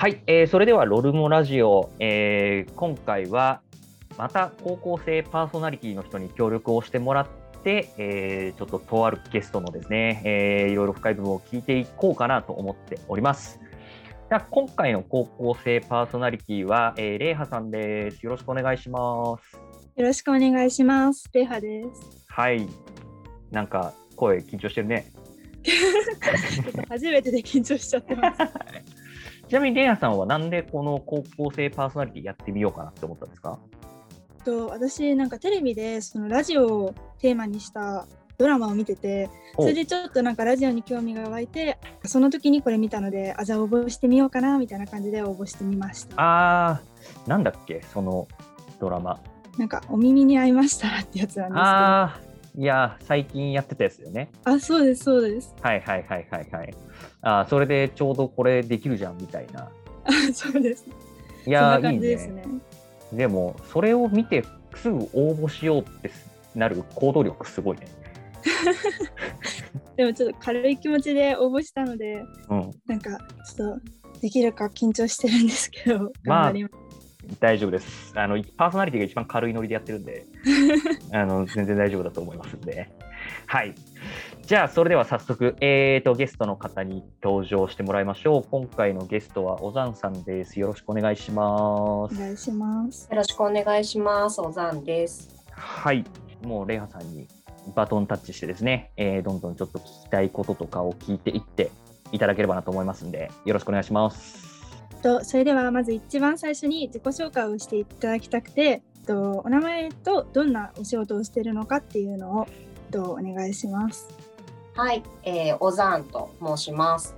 はい、えーそれではロルモラジオ、えー今回はまた高校生パーソナリティの人に協力をしてもらって、えーちょっととあるゲストのですね、えーいろいろ深い部分を聞いていこうかなと思っております。では今回の高校生パーソナリティは、えー、レイハさんです。よろしくお願いします。よろしくお願いします。レイハです。はい、なんか声緊張してるね。初めてで緊張しちゃってます。ちなみにレイハさんはなんでこの高校生パーソナリティやってみようかなって思ったんですか？と私なんかテレビでそのラジオをテーマにしたドラマを見てておそれでちょっとなんかラジオに興味が湧いてその時にこれ見たのであじゃあ応募してみようかなみたいな感じで応募してみましたあー、なんだっけ、そのドラマ。なんかお耳に合いましたらってやつなんですけどああー、いや、最近やってたやつよね。そうですそうですはいはいはいはいはい。あーそれでちょうどこれできるじゃんみたいな。あ そうですいそんなやー、いい感じですね。ねでも、それを見てすぐ応募しようってなる行動力すごいね。でもちょっと軽い気持ちで応募したのでうん、なんかちょっとできるか緊張してるんですけどまあ大丈夫です。あの、パーソナリティが一番軽いノリでやってるんで、あの、全然大丈夫だと思いますんで。はい。じゃあ、それでは早速、えーと、ゲストの方に登場してもらいましょう。今回のゲストは、おざんさんです。よろしくお願いします。お願いしますよろしくお願いします。おざんです。はい。もう、レイハさんにバトンタッチしてですね、えーどんどんちょっと聞きたいこととかを聞いていっていただければなと思いますんで、よろしくお願いします。とそれではまず一番最初に自己紹介をしていただきたくてとお名前とどんなお仕事をしているのかっていうのをとお願いします。はい、えー、おざんと申します。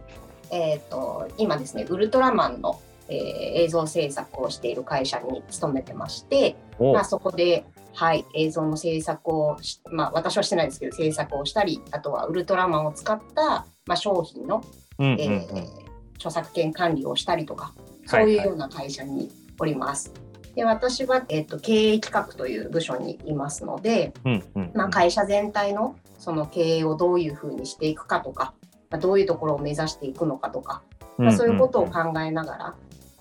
えっ、と今ですね、ウルトラマンの、えー映像制作をしている会社に勤めてまして、おまあそこではい映像の制作をしまあ私はしてないですけど制作をしたり、あとはウルトラマンを使ったまあ商品の、うんうんうんえー著作権管理をしたりとか、そはいはいういうような会社におります。で私は、えっと経営企画という部署にいますので、うんうんうんまあ、会社全体のその経営をどういうふうにしていくかとか、まあ、どういうところを目指していくのかとか、まあ、そういうことを考えながら、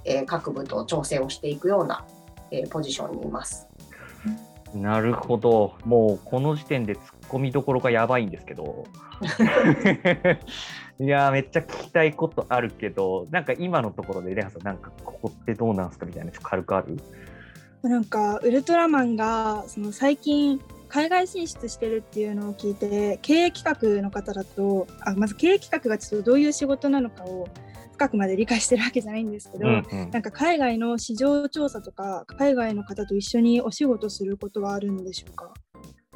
えー各部と調整をしていくような、えーポジションにいます。なるほど。もうこの時点で突っ込みどころがやばいんですけど。いやーめっちゃ聞きたいことあるけど、なんか今のところでレハさん、なんかここってどうなんすかみたいな、軽くある？なんかウルトラマンがその最近海外進出してるっていうのを聞いて経営企画の方だとあまず経営企画がちょっとどういう仕事なのかを深くまで理解してるわけじゃないんですけど、うんうん。なんか海外の市場調査とか海外の方と一緒にお仕事することはあるんでしょうか？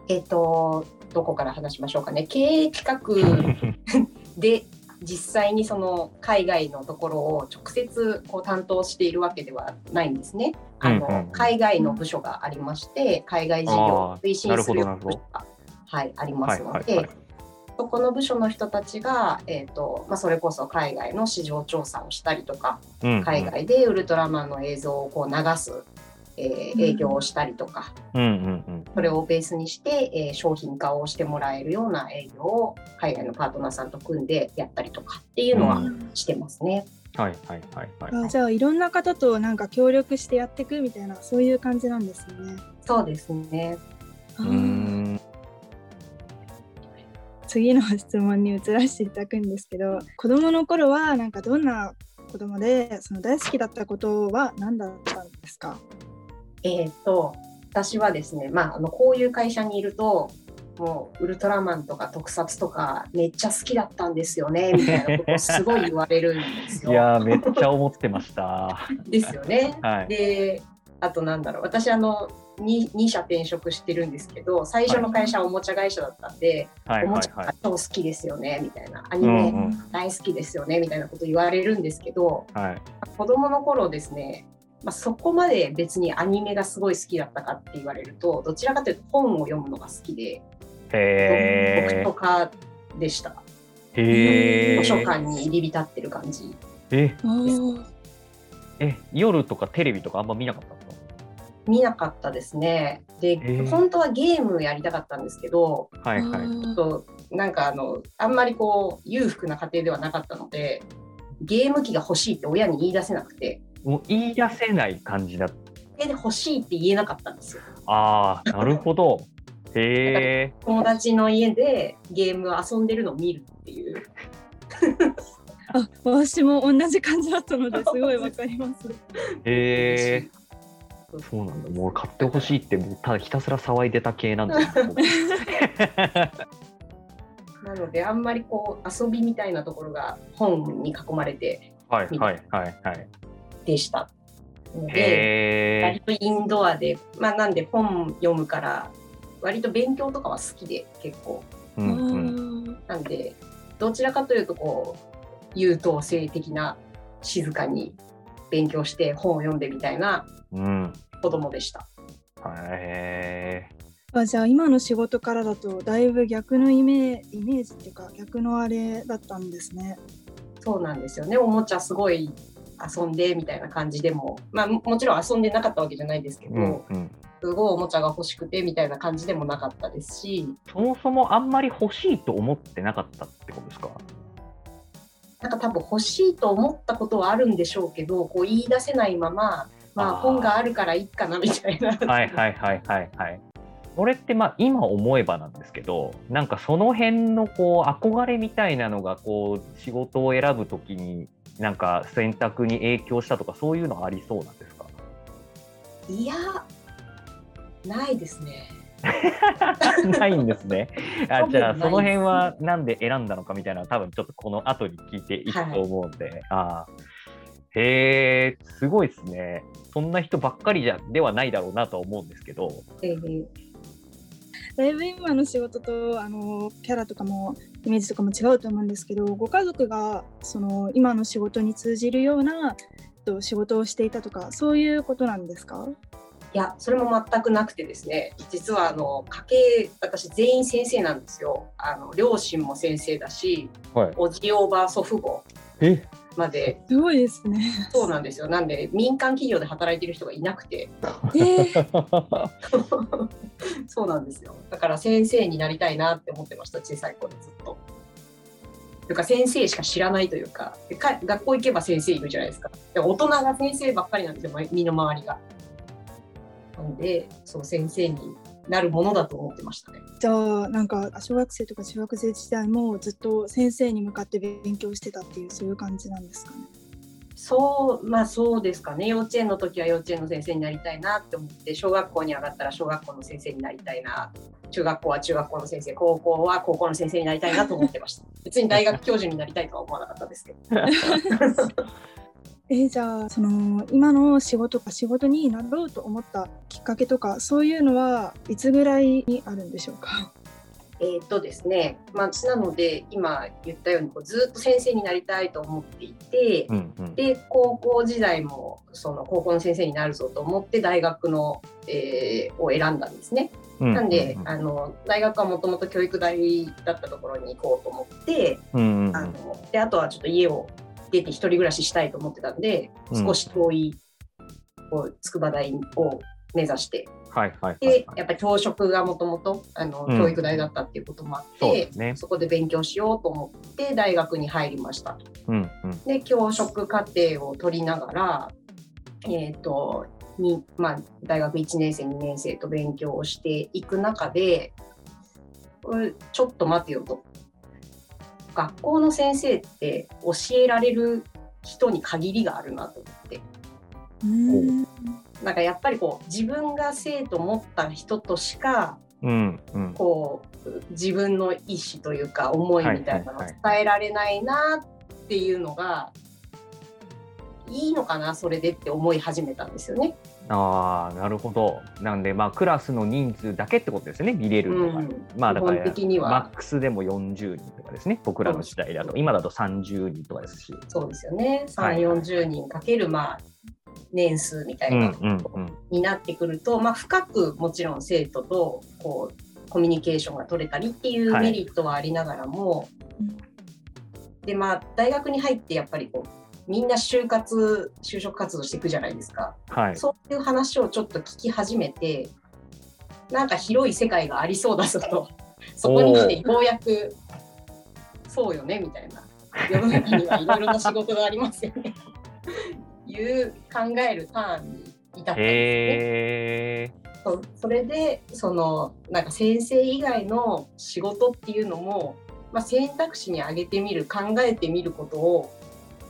えっ、とどこから話しましょうかね。経営企画で実際にその海外のところを直接こう担当しているわけではないんですね。あのうんうん。うん海外の部署がありまして海外事業を推進する部署が、はい、ありますのはいはいはい。でそこの部署の人たちが、えーとまあ、それこそ海外の市場調査をしたりとかうんうん。海外でウルトラマンの映像をこう流す、えー営業をしたりとか、うんうんうんそれをベースにして、えー商品化をしてもらえるような営業を海外のパートナーさんと組んでやったりとかっていうのはうんしてますね。はいはいはいはい。あじゃあいろんな方となんか協力してやっていくみたいなそういう感じなんですね。そうですね。うーん次の質問に移らせていただくんですけど子供の頃はなんかどんな子供でその大好きだったことは何だったんですか？えっ、と私はですね、まあ、あのこういう会社にいるともうウルトラマンとか特撮とかめっちゃ好きだったんですよねみたいなことをすごい言われるんですいよ。やーめっちゃ思ってました。ですよね。はい。であとなんだろう私あの 2, 2社転職してるんですけど最初の会社はおもちゃ会社だったんで、はいおもちゃ超好きですよねみたいなアニメ大好きですよねみたいなこと言われるんですけどはい。子供の頃ですね、まあ、そこまで別にアニメがすごい好きだったかって言われるとどちらかというと本を読むのが好きでへ読書家でした。図書館に入り浸ってる感じ。え、え、夜とかテレビとかあんま見なかったんですか見なかったですね。で、ー。本当はゲームやりたかったんですけどはいはい。ちょっとなんかあのあんまりこう裕福な家庭ではなかったのでゲーム機が欲しいって親に言い出せなくてもう言い出せない感じだで欲しいって言えなかったんですよ。ああ、なるほど。へえ。友達の家でゲームを遊んでるのを見るっていう。あ私も同じ感じだったのですごいわかります。へえ。そうなんだ。もう買ってほしいって、もうただひたすら騒いでた系なんだ。なのであんまりこう遊びみたいなところが本に囲まれてはいはいはいはい。でした。のでへ割とインドアで、まあ、なんで本読むから割と勉強とかは好きで結構え。うんうん。なんでどちらかというとこう優等生的な静かに勉強して本を読んでみたいなうん。子供でした。へえ。あじゃあ今の仕事からだとだいぶ逆のイメイメージっていうか逆のあれだったんですね。そうなんですよねおもちゃすごい遊んでみたいな感じでも、まあ、ももちろん遊んでなかったわけじゃないですけど、うんうん。すごいおもちゃが欲しくてみたいな感じでもなかったですしそもそもあんまり欲しいと思ってなかったってことですか？なんか多分欲しいと思ったことはあるんでしょうけどこう言い出せないまま、まあ、本があるからいいかなみたいな。はいはいはいはいはい。これってまあ今思えばなんですけどなんかその辺のこう憧れみたいなのがこう仕事を選ぶときになんか選択に影響したとかそういうのありそうなんですか？いやないですね。ないんですね。あじゃあその辺はなんで選んだのかみたいな多分ちょっとこの後に聞いていくと思うんで、ああへえすごいですね。そんな人ばっかりじゃではないだろうなとは思うんですけど。えーだいぶ今の仕事とあのキャラとかもイメージとかも違うと思うんですけどご家族がその今の仕事に通じるような仕事をしていたとかそういうことなんですか？いやそれも全くなくてですね実はあの家系私全員先生なんですよ。あの両親も先生だしはい、おじおば祖父母え？まで。すごいですね。そうなんですよ。なんで民間企業で働いてる人がいなくて。えー。そうなんですよ。だから先生になりたいなって思ってました小さい頃ずっと。というか先生しか知らないというかでか学校行けば先生いるじゃないですか。で大人が先生ばっかりなんですよ身の回りが。なんでそう先生になるものだと思ってましたね。じゃあなんか小学生とか中学生時代もずっと先生に向かって勉強してたっていうそういう感じなんですかね？そうまあそうですかね幼稚園の時は幼稚園の先生になりたいなって思って小学校に上がったら小学校の先生になりたいな中学校は中学校の先生高校は高校の先生になりたいなと思ってました別に大学教授になりたいとは思わなかったですけどえーじゃあその今の仕事か仕事になろうと思ったきっかけとかそういうのはいつぐらいにあるんでしょうか？えーっとですね、まあ、なので今言ったようにこうずっと先生になりたいと思っていて、うんうんで高校時代もその高校の先生になるぞと思って大学の、えーを選んだんですね。うんなんで、うんあの大学はもともと教育大だったところに行こうと思って、うんうんうんあのであとはちょっと家を出て一人暮らししたいと思ってたんで、うん。少し遠いこう筑波大を目指して。はいはいはいではい。やっぱり教職がもともと教育大だったっていうこともあって、そうですね。そこで勉強しようと思って大学に入りました。うんうん。で教職課程を取りながら、えーとにまあ、大学1年生2年生と勉強をしていく中でうちょっと待てよと学校の先生って教えられる人に限りがあるなと思って。うん。なんかやっぱりこう自分が生徒持った人としかうんうん。こう自分の意思というか思いみたいなのをはい伝はい。えられないなっていうのがいいのかなそれでって思い始めたんですよね。ああなるほど。なんでまあクラスの人数だけってことですね見れるのが。うん。まあだから基本的には。マックスでも40人とかですね僕らの時代だと。今だと30人とかですし。そうですよね。3、はいはい。40人かけるまあ年数みたいうんなになってくると、まあ、深くもちろん生徒とこうコミュニケーションが取れたりっていうはい。メリットはありながらも、うんでまあ大学に入ってやっぱりこうみんな就活就職活動していくじゃないですか。はい。そういう話をちょっと聞き始めて、なんか広い世界がありそうだぞと、そこに来てようやく、そうよねみたいな世の中にはいろいろな仕事がありますよねいう考えるターンに至ったんですね。へそうそれでそのなんか先生以外の仕事っていうのも、まあ、選択肢に挙げてみる考えてみることを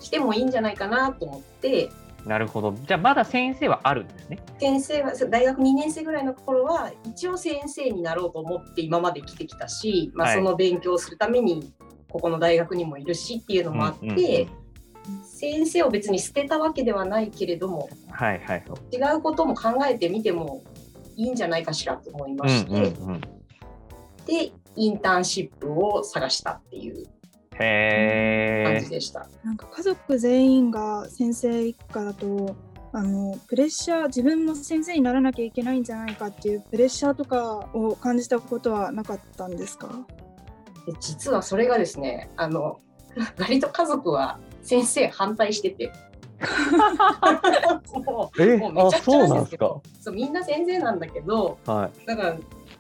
してもいいんじゃないかなと思ってーなるほど。じゃあまだ先生はあるんですね。先生は大学2年生ぐらいの頃は一応先生になろうと思って今まで生きてきたし、まあ、はいその勉強をするためにここの大学にもいるしっていうのもあって、うんうんうん先生を別に捨てたわけではないけれどもはいはい。違うことも考えてみてもいいんじゃないかしらと思いまうんして、うんうん。でインターンシップを探したっていう感へじでした。なんか家族全員が先生一家だとあのプレッシャー自分も先生にならなきゃいけないんじゃないかっていうプレッシャーとかを感じたことはなかったんですか？で実はそれがですねあの割と家族は先生反対してて もうえもうめちゃくちゃなんですけか。どそうみんな先生なんだけどはい。だから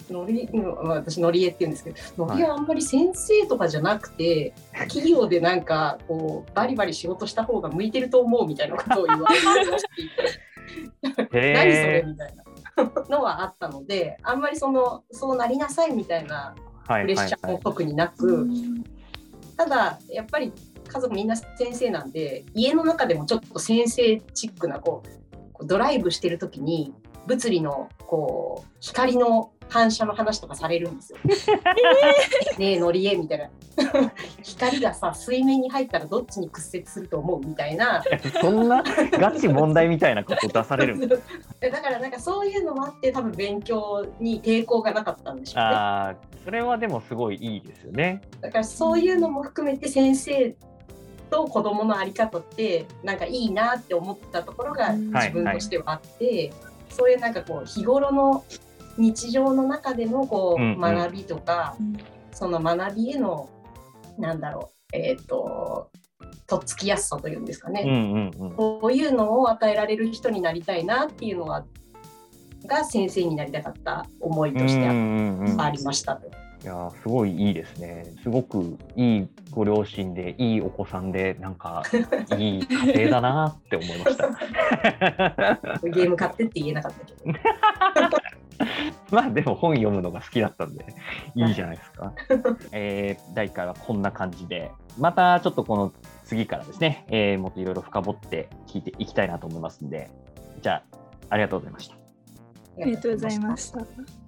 のりまあ私のりえって言うんですけどのりえはあんまり先生とかじゃなくて、企業でなんかこうバリバリ仕事した方が向いてると思うみたいなことを言われて。何それえ。みたいなのはあったのであんまりそのそうなりなさいみたいなはいプレッシャーも特になく、ただやっぱり家族みんな先生なんで家の中でもちょっと先生チックなこうドライブしてる時に物理のこう光の反射の話とかされるんですよ。ねえのりえみたいな。光がさ水面に入ったらどっちに屈折すると思う？みたいな。そんな？ガチ問題みたいなこと出されるんですだからなんかそういうのもあって多分勉強に抵抗がなかったんでしょうね。ああ、それはでもすごいいいですよね。だからそういうのも含めて先生と子供の在り方ってなんかいいなって思ってたところがうん。自分としてはあって、そういうなんかこう日頃の日常の中でのこうんうんう学びとか、うんその学びへのなんだろうえっ、ととっつきやすさというんですかね、うんうんうん。こういうのを与えられる人になりたいなっていうのはが先生になりたかった思いとしてあうんうんうんありましたと。いやーすごいいいですね。すごくいいご両親で、いいお子さんで、なんか いい家庭だなって思いました。ゲーム買ってって言えなかったけど。まあでも本読むのが好きだったんで いいじゃないですか。えー第1回はこんな感じでまたちょっとこの次からですね、えーもっといろいろ深掘って聞いていきたいなと思いますんでじゃあありがとうございました。ありがとうございました。